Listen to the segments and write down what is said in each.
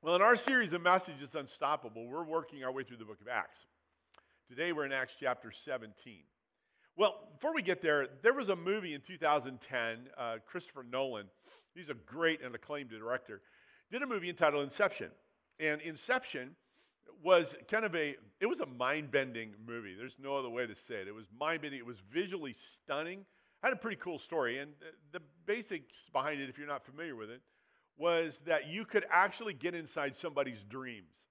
Well, in our series of messages, Unstoppable, we're working our way through the book of Acts. Today we're in Acts chapter 17. Well, before we get there, there was a movie in 2010, uh, Christopher Nolan, he's a great and acclaimed director, did a movie entitled Inception. And Inception was kind of a, it was a mind bending movie. There's no other way to say it. It was mind bending, it was visually stunning, had a pretty cool story. And the basics behind it, if you're not familiar with it, was that you could actually get inside somebody's dreams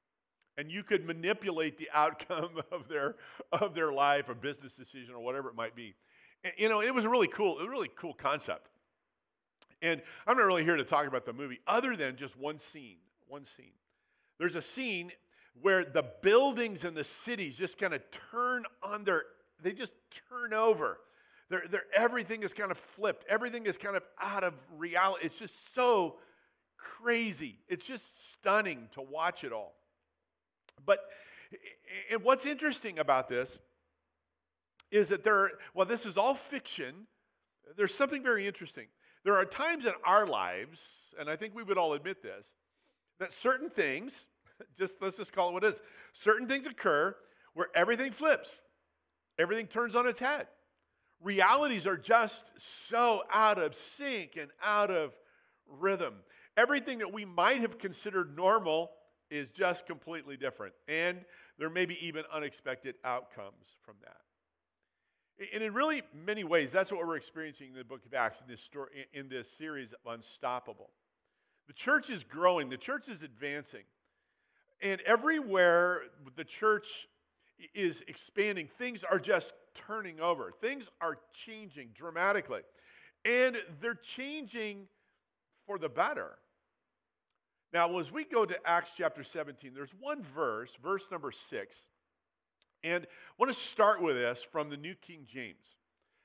and you could manipulate the outcome of their of their life or business decision or whatever it might be. And, you know it was a really cool a really cool concept. And i'm not really here to talk about the movie other than just one scene one scene. There's a scene where the buildings and the cities just kind of turn on their they just turn over. They're, they're, everything is kind of flipped. Everything is kind of out of reality it's just so crazy. It's just stunning to watch it all. But and what's interesting about this is that there, well, this is all fiction. There's something very interesting. There are times in our lives, and I think we would all admit this, that certain things, just let's just call it what it is, certain things occur where everything flips, everything turns on its head. Realities are just so out of sync and out of rhythm everything that we might have considered normal is just completely different. And there may be even unexpected outcomes from that. And in really many ways, that's what we're experiencing in the book of Acts in this, story, in this series of Unstoppable. The church is growing, the church is advancing. And everywhere the church is expanding, things are just turning over. Things are changing dramatically. And they're changing for the better. Now, as we go to Acts chapter 17, there's one verse, verse number six, and I want to start with this from the New King James.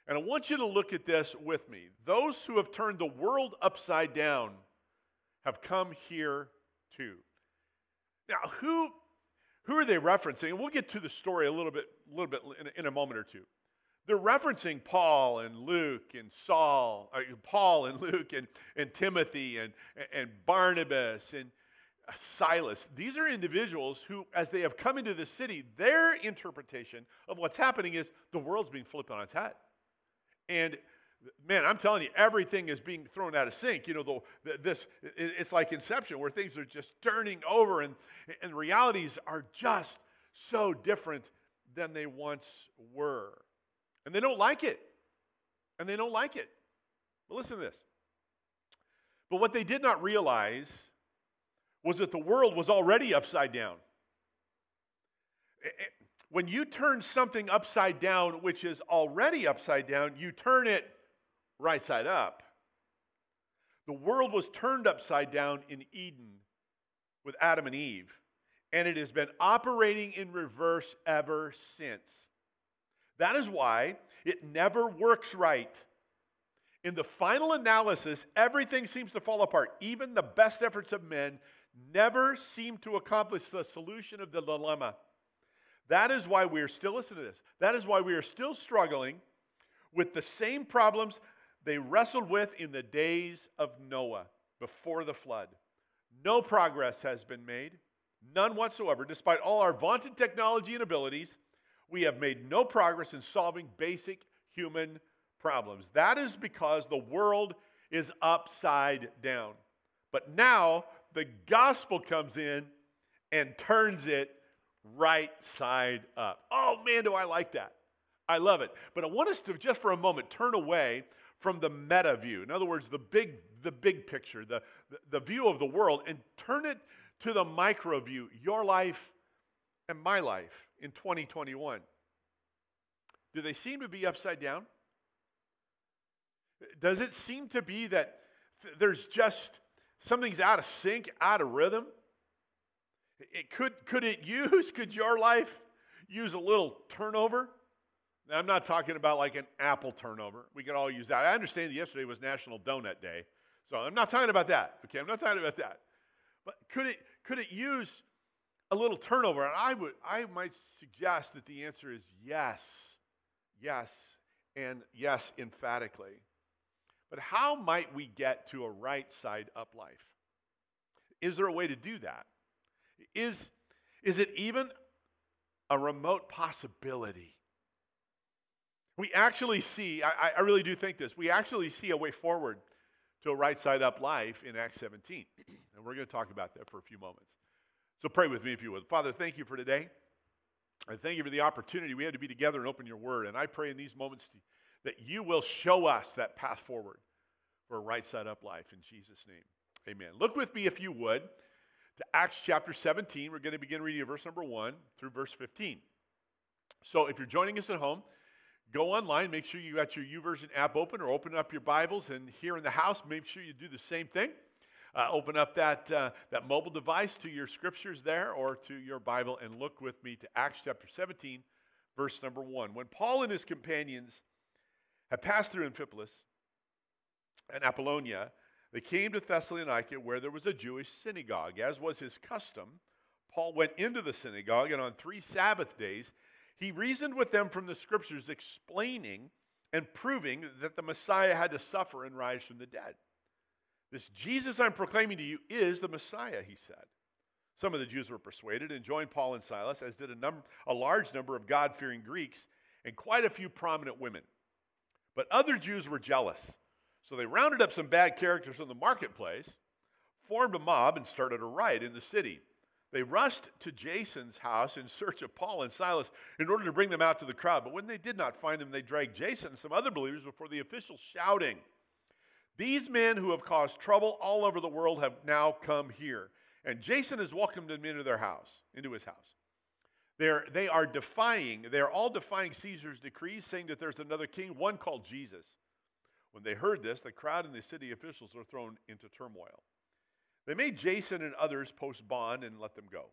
And I want you to look at this with me. Those who have turned the world upside down have come here too. Now, who, who are they referencing? We'll get to the story a little bit, a little bit in, in a moment or two. They're referencing Paul and Luke and Saul, uh, Paul and Luke and, and Timothy and, and Barnabas and Silas. These are individuals who, as they have come into the city, their interpretation of what's happening is the world's being flipped on its head. And man, I'm telling you, everything is being thrown out of sync. You know, the, the, this it's like Inception, where things are just turning over, and, and realities are just so different than they once were. And they don't like it. And they don't like it. But listen to this. But what they did not realize was that the world was already upside down. Eh, eh, when you turn something upside down, which is already upside down, you turn it right side up. The world was turned upside down in Eden with Adam and Eve, and it has been operating in reverse ever since. That is why it never works right. In the final analysis, everything seems to fall apart. Even the best efforts of men never seem to accomplish the solution of the dilemma. That is why we are still, listen to this, that is why we are still struggling with the same problems they wrestled with in the days of Noah before the flood. No progress has been made, none whatsoever, despite all our vaunted technology and abilities we have made no progress in solving basic human problems. That is because the world is upside down. But now the gospel comes in and turns it right side up. Oh man, do I like that! I love it. But I want us to just for a moment turn away from the meta view. In other words, the big, the big picture, the, the, view of the world, and turn it to the micro view, your life and my life in 2021? Do they seem to be upside down? Does it seem to be that th- there's just something's out of sync, out of rhythm? It could, could it use, could your life use a little turnover? Now, I'm not talking about like an apple turnover. We could all use that. I understand that yesterday was National Donut Day. So I'm not talking about that. Okay, I'm not talking about that. But could it could it use a little turnover? And I would I might suggest that the answer is yes. Yes, and yes, emphatically. But how might we get to a right side up life? Is there a way to do that? Is, is it even a remote possibility? We actually see, I, I really do think this, we actually see a way forward to a right side up life in Acts 17. And we're going to talk about that for a few moments. So pray with me if you would. Father, thank you for today. I thank you for the opportunity we had to be together and open your word. And I pray in these moments that you will show us that path forward for a right side up life in Jesus' name. Amen. Look with me, if you would, to Acts chapter 17. We're going to begin reading verse number 1 through verse 15. So if you're joining us at home, go online, make sure you got your YouVersion app open or open up your Bibles. And here in the house, make sure you do the same thing. Uh, open up that, uh, that mobile device to your scriptures there or to your Bible and look with me to Acts chapter 17, verse number 1. When Paul and his companions had passed through Amphipolis and Apollonia, they came to Thessalonica where there was a Jewish synagogue. As was his custom, Paul went into the synagogue and on three Sabbath days, he reasoned with them from the scriptures, explaining and proving that the Messiah had to suffer and rise from the dead. This Jesus I'm proclaiming to you is the Messiah, he said. Some of the Jews were persuaded and joined Paul and Silas, as did a, a large number of God fearing Greeks and quite a few prominent women. But other Jews were jealous, so they rounded up some bad characters from the marketplace, formed a mob, and started a riot in the city. They rushed to Jason's house in search of Paul and Silas in order to bring them out to the crowd. But when they did not find them, they dragged Jason and some other believers before the officials, shouting, These men who have caused trouble all over the world have now come here. And Jason has welcomed them into their house, into his house. They're, they are defying, they are all defying Caesar's decrees, saying that there's another king, one called Jesus. When they heard this, the crowd and the city officials were thrown into turmoil. They made Jason and others post bond and let them go.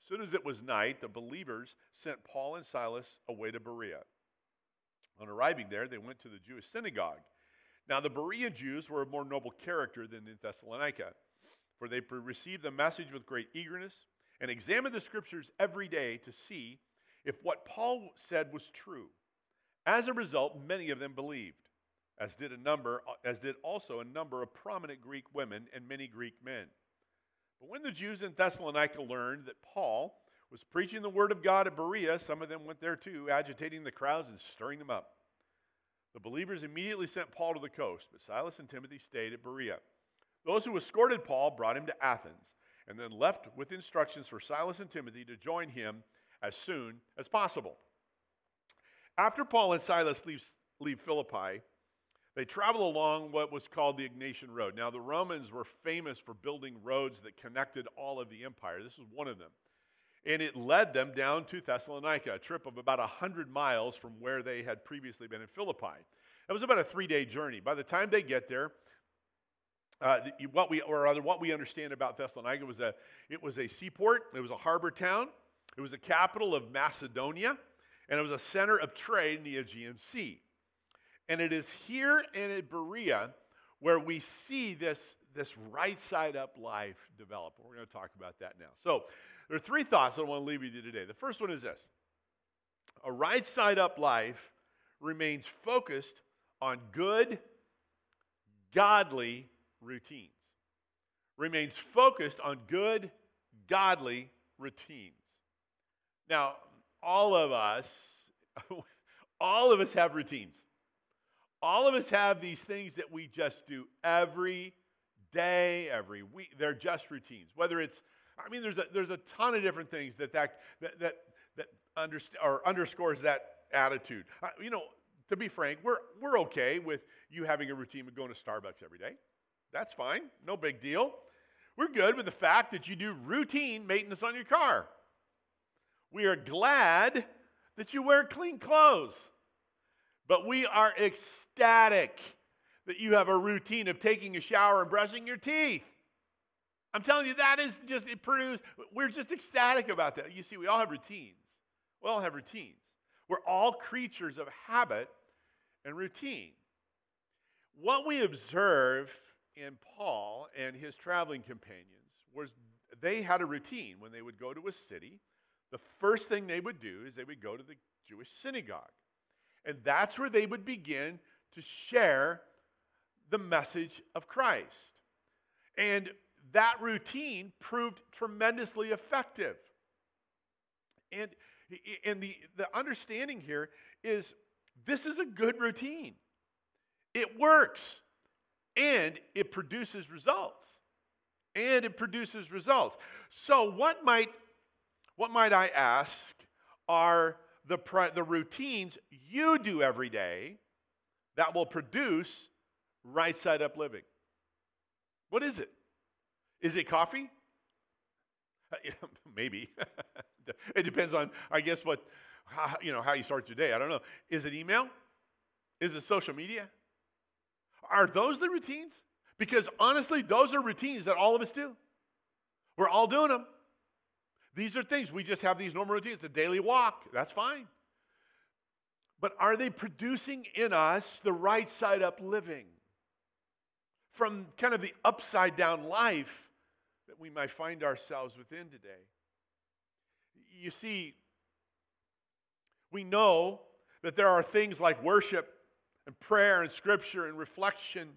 As soon as it was night, the believers sent Paul and Silas away to Berea. On arriving there, they went to the Jewish synagogue. Now, the Berean Jews were of more noble character than in Thessalonica, for they received the message with great eagerness and examined the scriptures every day to see if what Paul said was true. As a result, many of them believed as did a number as did also a number of prominent Greek women and many Greek men. But when the Jews in Thessalonica learned that Paul was preaching the word of God at Berea, some of them went there too, agitating the crowds and stirring them up. The believers immediately sent Paul to the coast, but Silas and Timothy stayed at Berea. Those who escorted Paul brought him to Athens, and then left with instructions for Silas and Timothy to join him as soon as possible. After Paul and Silas leave, leave Philippi, they travel along what was called the Egnatian Road. Now, the Romans were famous for building roads that connected all of the empire. This was one of them. And it led them down to Thessalonica, a trip of about 100 miles from where they had previously been in Philippi. It was about a three day journey. By the time they get there, uh, what we, or rather, what we understand about Thessalonica was a, it was a seaport, it was a harbor town, it was a capital of Macedonia, and it was a center of trade in the Aegean Sea. And it is here in Berea where we see this, this right side up life develop. We're going to talk about that now. So, there are three thoughts I want to leave with you today. The first one is this a right side up life remains focused on good, godly routines. Remains focused on good, godly routines. Now, all of us, all of us have routines. All of us have these things that we just do every day, every week. They're just routines. Whether it's, I mean, there's a, there's a ton of different things that that that that, that underst- or underscores that attitude. Uh, you know, to be frank, we're we're okay with you having a routine of going to Starbucks every day. That's fine, no big deal. We're good with the fact that you do routine maintenance on your car. We are glad that you wear clean clothes. But we are ecstatic that you have a routine of taking a shower and brushing your teeth. I'm telling you, that is just, it produced, we're just ecstatic about that. You see, we all have routines. We all have routines. We're all creatures of habit and routine. What we observe in Paul and his traveling companions was they had a routine. When they would go to a city, the first thing they would do is they would go to the Jewish synagogue. And that's where they would begin to share the message of Christ. And that routine proved tremendously effective. And, and the, the understanding here is this is a good routine. It works and it produces results. And it produces results. So, what might, what might I ask are the, the routines you do every day that will produce right side up living? What is it? Is it coffee? Uh, maybe. it depends on, I guess, what, how, you know, how you start your day. I don't know. Is it email? Is it social media? Are those the routines? Because honestly, those are routines that all of us do. We're all doing them. These are things, we just have these normal routines. It's a daily walk, that's fine. But are they producing in us the right side up living? From kind of the upside down life we might find ourselves within today. You see, we know that there are things like worship and prayer and scripture and reflection.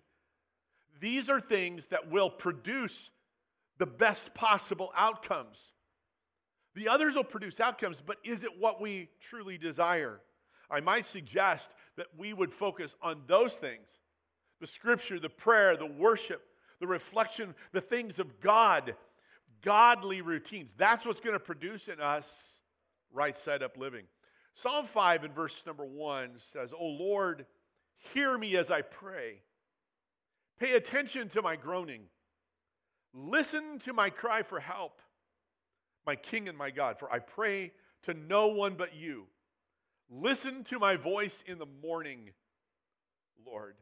These are things that will produce the best possible outcomes. The others will produce outcomes, but is it what we truly desire? I might suggest that we would focus on those things the scripture, the prayer, the worship, the reflection, the things of God, godly routines. That's what's going to produce in us right side up living. Psalm 5 in verse number 1 says, O Lord, hear me as I pray. Pay attention to my groaning. Listen to my cry for help, my King and my God, for I pray to no one but you. Listen to my voice in the morning, Lord.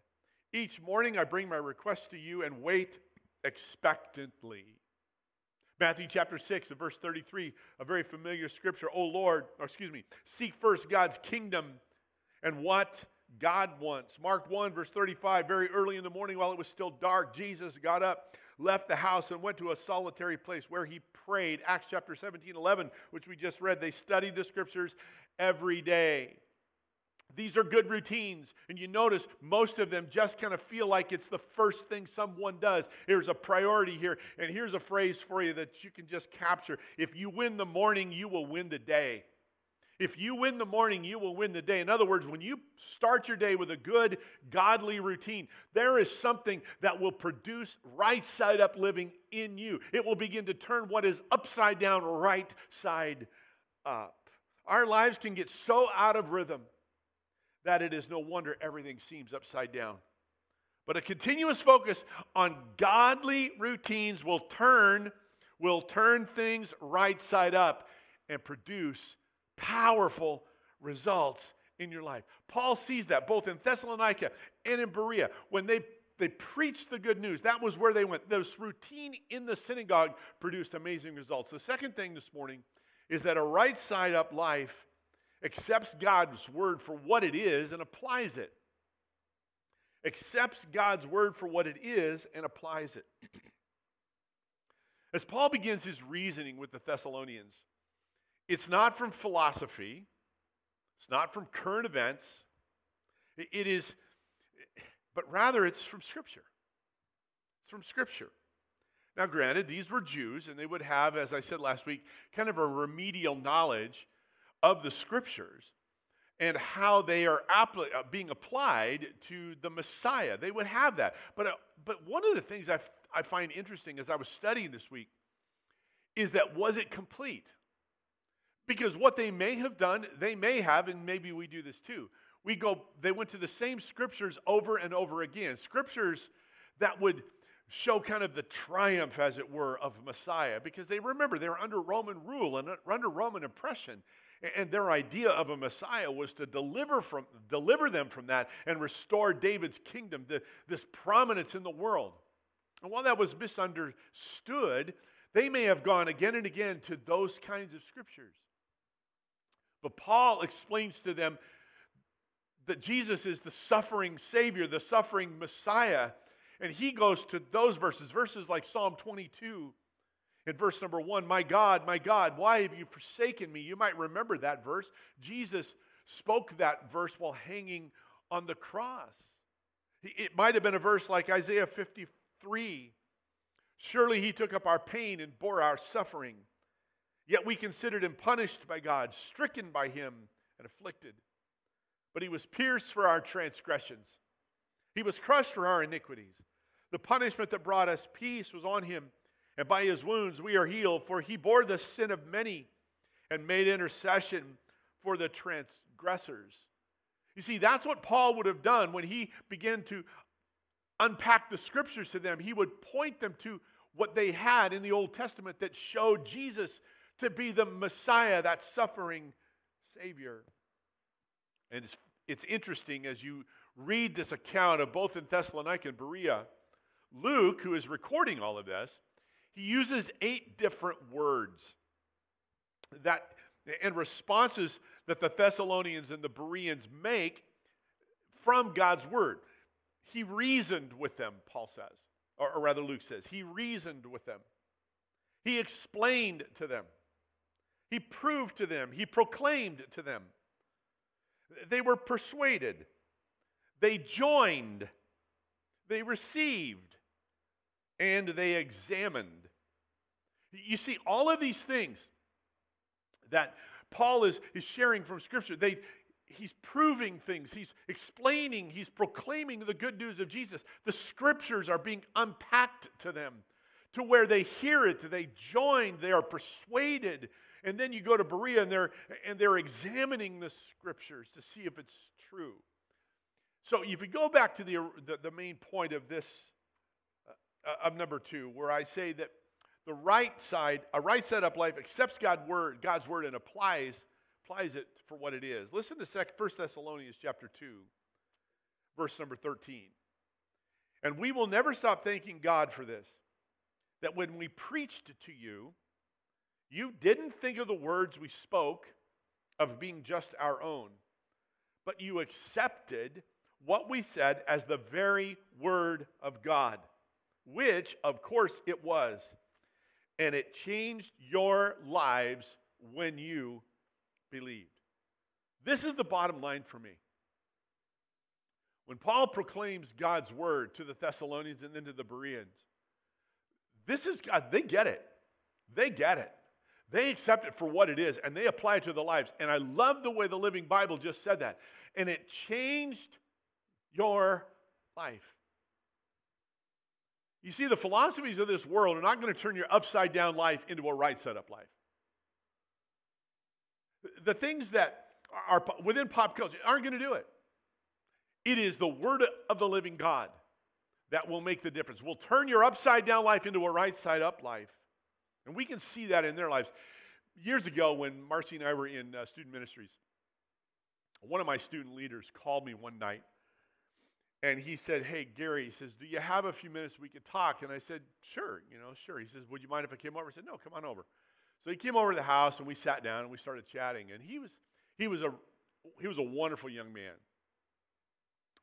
Each morning I bring my request to you and wait expectantly. Matthew chapter 6 and verse 33, a very familiar scripture. Oh Lord, or excuse me, seek first God's kingdom and what God wants. Mark 1, verse 35, very early in the morning while it was still dark, Jesus got up, left the house, and went to a solitary place where he prayed. Acts chapter 17, 11, which we just read, they studied the scriptures every day. These are good routines. And you notice most of them just kind of feel like it's the first thing someone does. Here's a priority here. And here's a phrase for you that you can just capture. If you win the morning, you will win the day. If you win the morning, you will win the day. In other words, when you start your day with a good, godly routine, there is something that will produce right side up living in you. It will begin to turn what is upside down right side up. Our lives can get so out of rhythm that it is no wonder everything seems upside down. But a continuous focus on godly routines will turn will turn things right side up and produce powerful results in your life. Paul sees that both in Thessalonica and in Berea when they they preached the good news. That was where they went. This routine in the synagogue produced amazing results. The second thing this morning is that a right side up life accepts God's word for what it is and applies it. Accepts God's word for what it is and applies it. As Paul begins his reasoning with the Thessalonians, it's not from philosophy, it's not from current events, it is, but rather it's from Scripture. It's from Scripture. Now, granted, these were Jews, and they would have, as I said last week, kind of a remedial knowledge of the scriptures and how they are uh, being applied to the Messiah. They would have that. But, uh, but one of the things I, f- I find interesting as I was studying this week is that was it complete? Because what they may have done, they may have, and maybe we do this too. We go, they went to the same scriptures over and over again. Scriptures that would show kind of the triumph, as it were, of Messiah, because they remember they were under Roman rule and under Roman oppression. And their idea of a Messiah was to deliver, from, deliver them from that and restore David's kingdom, to this prominence in the world. And while that was misunderstood, they may have gone again and again to those kinds of scriptures. But Paul explains to them that Jesus is the suffering Savior, the suffering Messiah. And he goes to those verses, verses like Psalm 22 verse number one, my God, my God, why have you forsaken me? You might remember that verse. Jesus spoke that verse while hanging on the cross. It might have been a verse like Isaiah 53 Surely he took up our pain and bore our suffering. Yet we considered him punished by God, stricken by him, and afflicted. But he was pierced for our transgressions, he was crushed for our iniquities. The punishment that brought us peace was on him, and by his wounds we are healed, for he bore the sin of many and made intercession for the transgressors. You see, that's what Paul would have done when he began to unpack the scriptures to them. He would point them to what they had in the Old Testament that showed Jesus to be the Messiah, that suffering Savior. And it's, it's interesting as you read this account of both in Thessalonica and Berea, Luke, who is recording all of this, he uses eight different words that and responses that the Thessalonians and the Bereans make from God's word. He reasoned with them, Paul says, or, or rather, Luke says. He reasoned with them. He explained to them. He proved to them. He proclaimed to them. They were persuaded. They joined. They received. And they examined. You see, all of these things that Paul is, is sharing from Scripture, they, he's proving things, he's explaining, he's proclaiming the good news of Jesus. The Scriptures are being unpacked to them to where they hear it, they join, they are persuaded. And then you go to Berea and they're, and they're examining the Scriptures to see if it's true. So if you go back to the, the, the main point of this, uh, of number two, where I say that the right side, a right set up life accepts God's word, God's word and applies, applies it for what it is. Listen to 1 Thessalonians chapter 2, verse number 13. And we will never stop thanking God for this, that when we preached to you, you didn't think of the words we spoke of being just our own, but you accepted what we said as the very word of God, which, of course, it was and it changed your lives when you believed. This is the bottom line for me. When Paul proclaims God's word to the Thessalonians and then to the Bereans, this is God, they get it. They get it. They accept it for what it is and they apply it to their lives. And I love the way the Living Bible just said that. And it changed your life. You see, the philosophies of this world are not going to turn your upside down life into a right set up life. The things that are within pop culture aren't going to do it. It is the word of the living God that will make the difference. Will turn your upside down life into a right side up life. And we can see that in their lives. Years ago, when Marcy and I were in uh, student ministries, one of my student leaders called me one night and he said, Hey, Gary, he says, Do you have a few minutes we could talk? And I said, Sure, you know, sure. He says, Would you mind if I came over? I said, No, come on over. So he came over to the house and we sat down and we started chatting. And he was, he was, a, he was a wonderful young man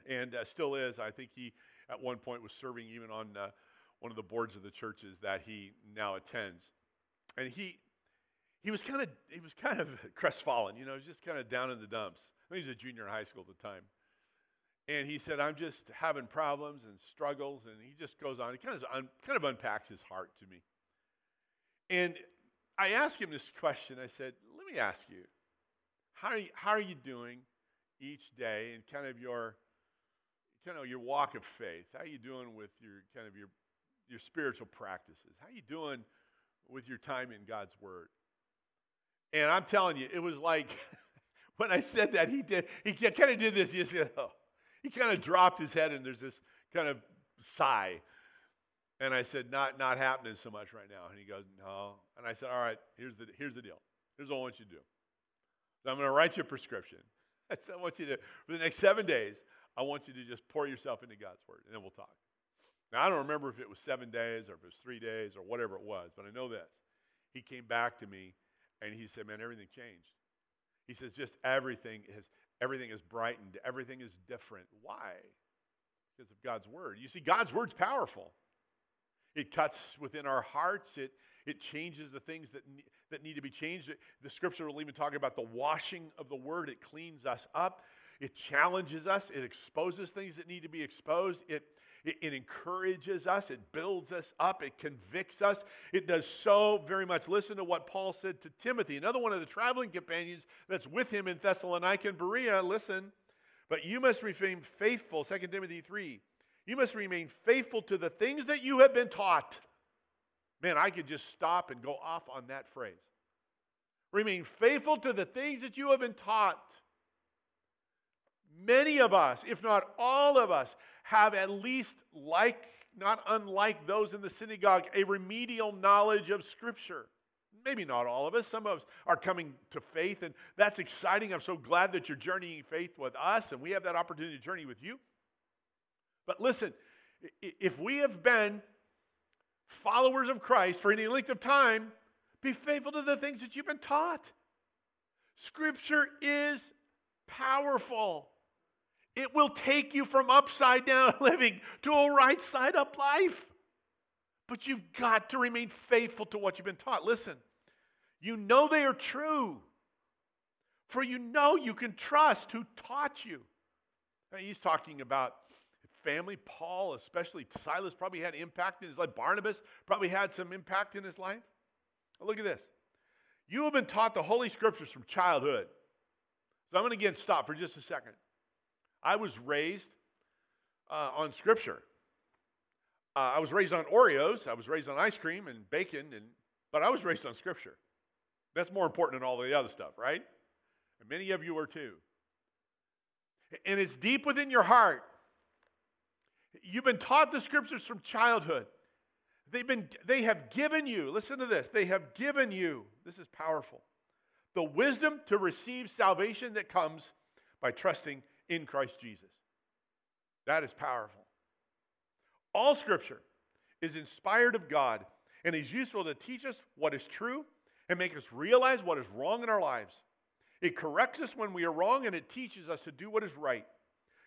and uh, still is. I think he, at one point, was serving even on uh, one of the boards of the churches that he now attends. And he, he was kind of, he was kind of crestfallen, you know, he was just kind of down in the dumps. I think he was a junior in high school at the time. And he said, I'm just having problems and struggles. And he just goes on. He kind of, un, kind of unpacks his heart to me. And I asked him this question. I said, Let me ask you, how are you, how are you doing each day and kind of your kind of your walk of faith? How are you doing with your kind of your your spiritual practices? How are you doing with your time in God's Word? And I'm telling you, it was like when I said that, he did, he kind of did this. He said, oh, he kind of dropped his head and there's this kind of sigh. And I said, not, not happening so much right now. And he goes, no. And I said, all right, here's the, here's the deal. Here's what I want you to do. So I'm going to write you a prescription. I said, I want you to, for the next seven days, I want you to just pour yourself into God's word, and then we'll talk. Now, I don't remember if it was seven days or if it was three days or whatever it was, but I know this. He came back to me and he said, Man, everything changed. He says, Just everything has, Everything is brightened, everything is different. Why? Because of God's word. You see, God's word's powerful. It cuts within our hearts. It, it changes the things that, that need to be changed. The scripture will even talk about the washing of the word. It cleans us up. it challenges us, it exposes things that need to be exposed, it, it, it, encourages us, it builds us up, it convicts us. It does so very much. Listen to what Paul said to Timothy, another one of the traveling companions that's with him in Thessalonica and Berea. Listen, but you must remain faithful, 2 Timothy 3. You must remain faithful to the things that you have been taught. Man, I could just stop and go off on that phrase. Remain faithful to the things that you have been taught. Many of us, if not all of us, have at least, like, not unlike those in the synagogue, a remedial knowledge of Scripture. Maybe not all of us. Some of us are coming to faith, and that's exciting. I'm so glad that you're journeying faith with us, and we have that opportunity to journey with you. But listen, if we have been followers of Christ for any length of time, be faithful to the things that you've been taught. Scripture is powerful. It will take you from upside down living to a right side up life. But you've got to remain faithful to what you've been taught. Listen, you know they are true, for you know you can trust who taught you. Now, he's talking about family. Paul, especially Silas, probably had impact in his life. Barnabas probably had some impact in his life. Look at this. You have been taught the Holy Scriptures from childhood. So I'm going to again stop for just a second. I was raised uh, on Scripture. Uh, I was raised on Oreos. I was raised on ice cream and bacon, and, but I was raised on Scripture. That's more important than all the other stuff, right? And many of you are too. And it's deep within your heart. You've been taught the Scriptures from childhood. They've been, they have given you, listen to this, they have given you, this is powerful, the wisdom to receive salvation that comes by trusting in Christ Jesus. That is powerful. All scripture is inspired of God and is useful to teach us what is true and make us realize what is wrong in our lives. It corrects us when we are wrong and it teaches us to do what is right.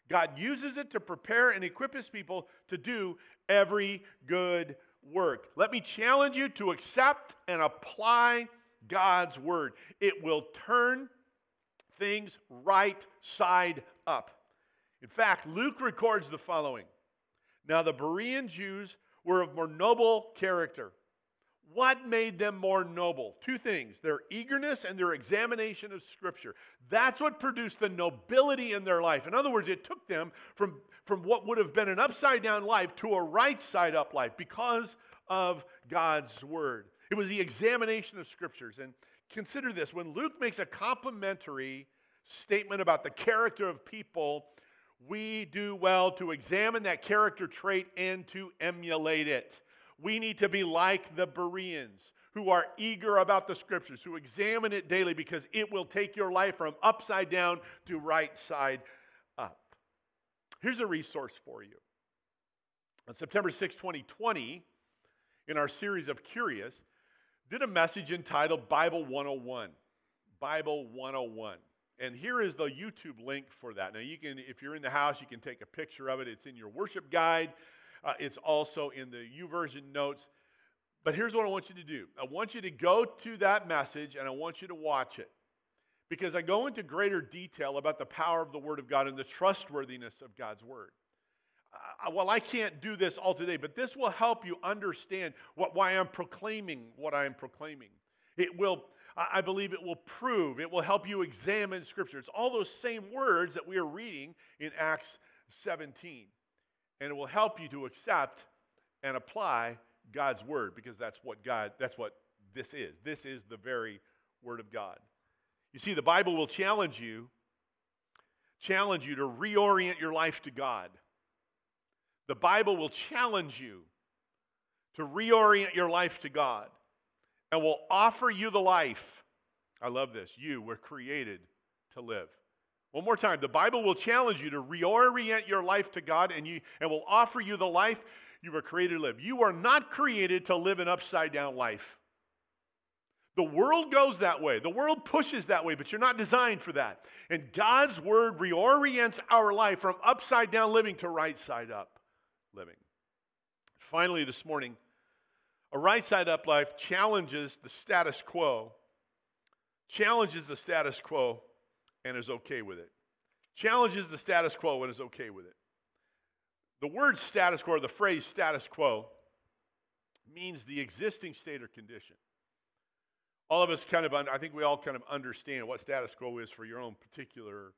God uses it to prepare and equip his people to do every good work. Let me challenge you to accept and apply God's word. It will turn things right side up. In fact, Luke records the following Now, the Berean Jews were of more noble character. What made them more noble? Two things their eagerness and their examination of Scripture. That's what produced the nobility in their life. In other words, it took them from, from what would have been an upside down life to a right side up life because of God's Word. It was the examination of Scriptures. And consider this when Luke makes a complimentary statement about the character of people, we do well to examine that character trait and to emulate it. We need to be like the Bereans who are eager about the scriptures, who examine it daily because it will take your life from upside down to right side up. Here's a resource for you. On September 6, 2020, in our series of Curious, did a message entitled Bible 101. Bible 101. And here is the YouTube link for that. Now, you can, if you're in the house, you can take a picture of it. It's in your worship guide. Uh, it's also in the YouVersion notes. But here's what I want you to do I want you to go to that message and I want you to watch it. Because I go into greater detail about the power of the Word of God and the trustworthiness of God's Word. Uh, well, I can't do this all today, but this will help you understand what, why I'm proclaiming what I'm proclaiming. It will, I believe it will prove, it will help you examine Scripture. It's all those same words that we are reading in Acts 17 and it will help you to accept and apply God's word because that's what God that's what this is. This is the very word of God. You see the Bible will challenge you challenge you to reorient your life to God. The Bible will challenge you to reorient your life to God and will offer you the life. I love this. You were created to live. One more time. The Bible will challenge you to reorient your life to God and, you, and will offer you the life you were created to live. You are not created to live an upside down life. The world goes that way. The world pushes that way, but you're not designed for that. And God's word reorients our life from upside down living to right side up living. Finally, this morning, a right side up life challenges the status quo, challenges the status quo and is okay with it. challenges the status quo and is okay with it. The word status quo, or the phrase status quo, means the existing state or condition. All of us kind of, I think we all kind of understand what status quo is for your own particular,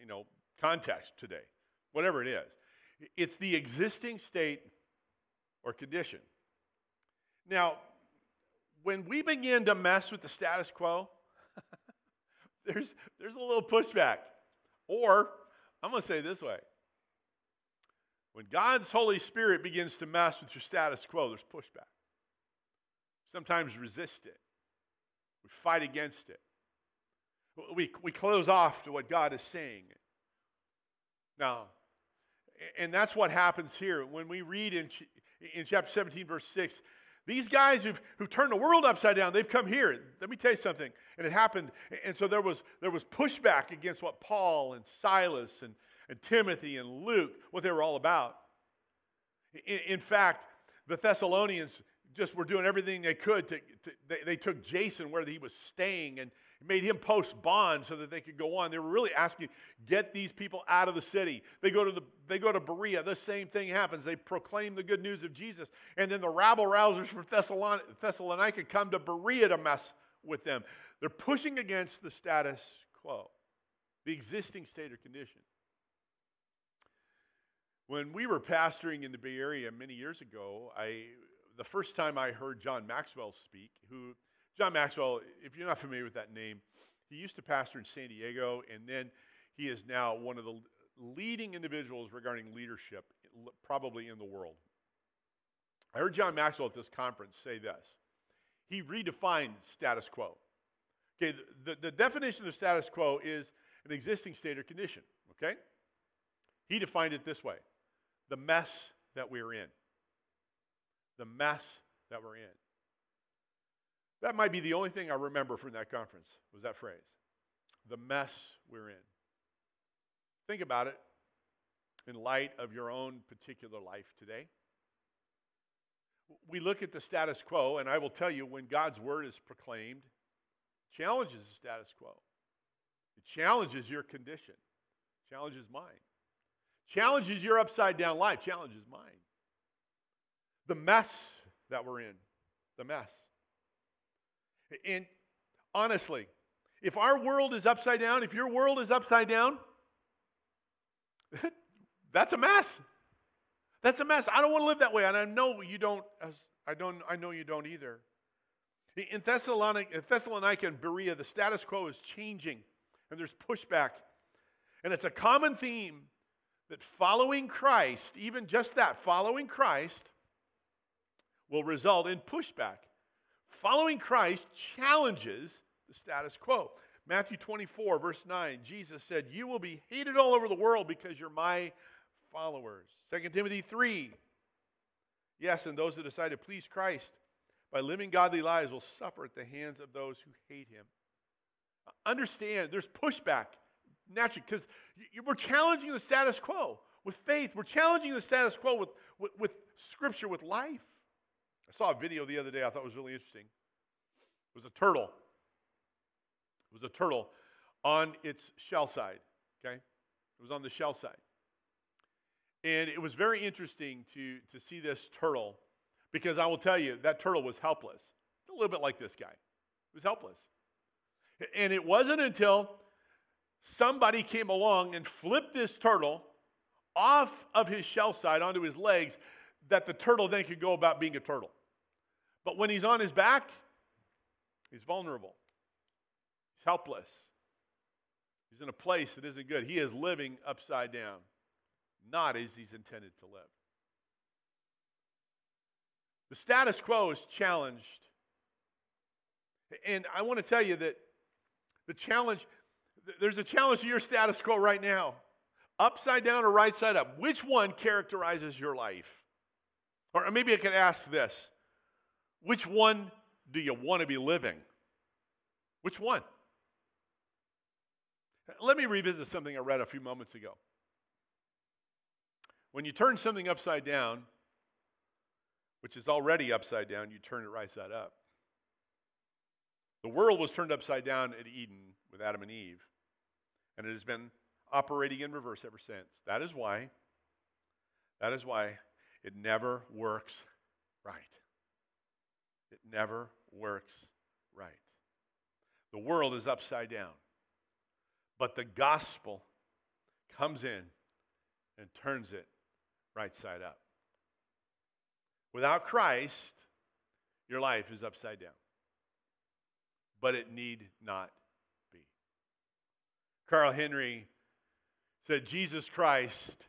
you know, context today, whatever it is. It's the existing state or condition. Now, when we begin to mess with the status quo, there's, there's a little pushback. Or, I'm going to say this way when God's Holy Spirit begins to mess with your status quo, there's pushback. Sometimes resist it, we fight against it, we, we close off to what God is saying. Now, and that's what happens here. When we read in, in chapter 17, verse 6, these guys who've, who've turned the world upside down, they've come here. Let me tell you something. And it happened. And so there was, there was pushback against what Paul and Silas and, and Timothy and Luke, what they were all about. In, in fact, the Thessalonians just were doing everything they could to, to they, they, took Jason where he was staying and made him post bond so that they could go on. They were really asking, get these people out of the city. They go to the they go to Berea. The same thing happens. They proclaim the good news of Jesus. And then the rabble rousers from Thessalonica come to Berea to mess with them. They're pushing against the status quo, the existing state or condition. When we were pastoring in the Bay Area many years ago, I the first time I heard John Maxwell speak, who John Maxwell, if you're not familiar with that name, he used to pastor in San Diego, and then he is now one of the leading individuals regarding leadership, probably in the world. I heard John Maxwell at this conference say this. He redefined status quo. Okay, the, the definition of status quo is an existing state or condition, okay? He defined it this way the mess that we're in. The mess that we're in. That might be the only thing I remember from that conference was that phrase. The mess we're in. Think about it in light of your own particular life today. We look at the status quo, and I will tell you when God's word is proclaimed, challenges the status quo. It challenges your condition, challenges mine, challenges your upside down life, challenges mine. The mess that we're in, the mess. And honestly, if our world is upside down, if your world is upside down, that's a mess. That's a mess. I don't want to live that way, and I know you don't. I don't. I know you don't either. In Thessalonica, Thessalonica and Berea, the status quo is changing, and there's pushback, and it's a common theme that following Christ, even just that, following Christ, will result in pushback. Following Christ challenges the status quo. Matthew 24, verse 9, Jesus said, You will be hated all over the world because you're my followers. 2 Timothy 3, yes, and those that decide to please Christ by living godly lives will suffer at the hands of those who hate him. Understand, there's pushback naturally because we're challenging the status quo with faith. We're challenging the status quo with, with, with scripture, with life. I saw a video the other day I thought was really interesting. It was a turtle. It was a turtle on its shell side, okay? It was on the shell side. And it was very interesting to, to see this turtle because I will tell you, that turtle was helpless. It's a little bit like this guy. It was helpless. And it wasn't until somebody came along and flipped this turtle off of his shell side onto his legs that the turtle then could go about being a turtle. But when he's on his back, he's vulnerable, he's helpless. He's in a place that isn't good. He is living upside down, not as he's intended to live. The status quo is challenged. And I want to tell you that the challenge, there's a challenge to your status quo right now upside down or right side up. Which one characterizes your life? Or maybe I could ask this which one do you want to be living? Which one? Let me revisit something I read a few moments ago. When you turn something upside down, which is already upside down, you turn it right side up. The world was turned upside down at Eden with Adam and Eve, and it has been operating in reverse ever since. That is why, that is why it never works right. It never works right. The world is upside down, but the gospel comes in and turns it right side up. Without Christ, your life is upside down. But it need not be. Carl Henry said Jesus Christ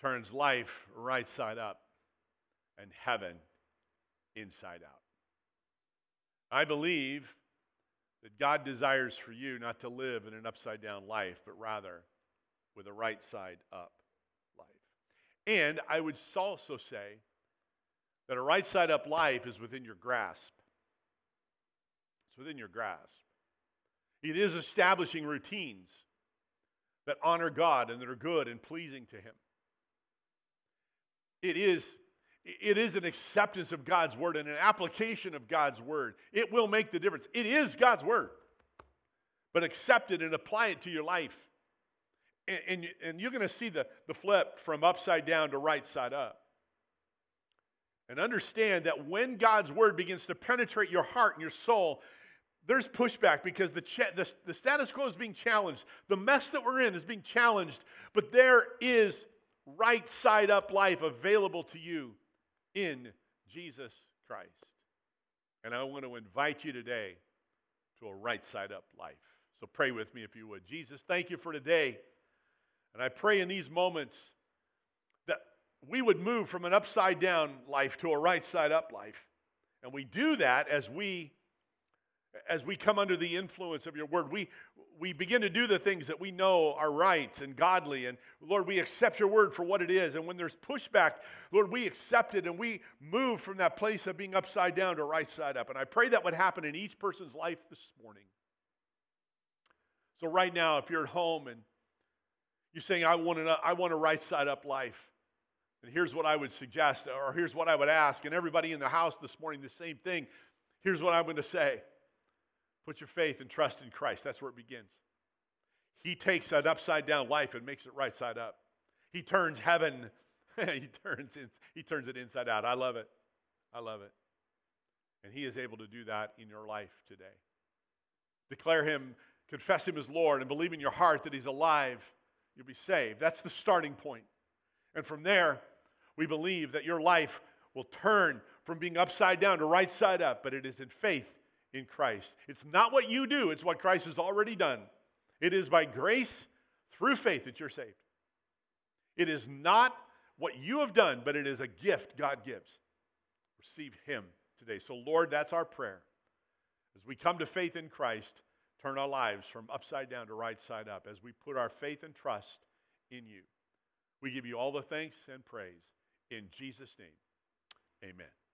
turns life right side up and heaven inside out. I believe that God desires for you not to live in an upside down life, but rather with a right side up life. And I would also say that a right side up life is within your grasp. It's within your grasp. It is establishing routines that honor God and that are good and pleasing to Him. It is, it is an acceptance of God's word and an application of God's word. It will make the difference. It is God's word, but accept it and apply it to your life. And, and, and you're going to see the, the flip from upside down to right side up. And understand that when God's word begins to penetrate your heart and your soul, there's pushback because the, cha- the, the status quo is being challenged. The mess that we're in is being challenged. But there is right side up life available to you in Jesus Christ. And I want to invite you today to a right side up life. So pray with me if you would. Jesus, thank you for today. And I pray in these moments that we would move from an upside down life to a right side up life. And we do that as we as we come under the influence of your word, we, we begin to do the things that we know are right and godly. And Lord, we accept your word for what it is. And when there's pushback, Lord, we accept it and we move from that place of being upside down to right side up. And I pray that would happen in each person's life this morning. So, right now, if you're at home and you're saying, I want, an, I want a right side up life, and here's what I would suggest, or here's what I would ask, and everybody in the house this morning, the same thing. Here's what I'm going to say. Put your faith and trust in Christ. That's where it begins. He takes that upside down life and makes it right side up. He turns heaven, he, turns he turns it inside out. I love it. I love it. And he is able to do that in your life today. Declare him, confess him as Lord, and believe in your heart that he's alive. You'll be saved. That's the starting point. And from there, we believe that your life will turn from being upside down to right side up, but it is in faith in Christ. It's not what you do, it's what Christ has already done. It is by grace through faith that you're saved. It is not what you have done, but it is a gift God gives. Receive Him today. So, Lord, that's our prayer. As we come to faith in Christ, turn our lives from upside down to right side up as we put our faith and trust in you. We give you all the thanks and praise. In Jesus' name, amen.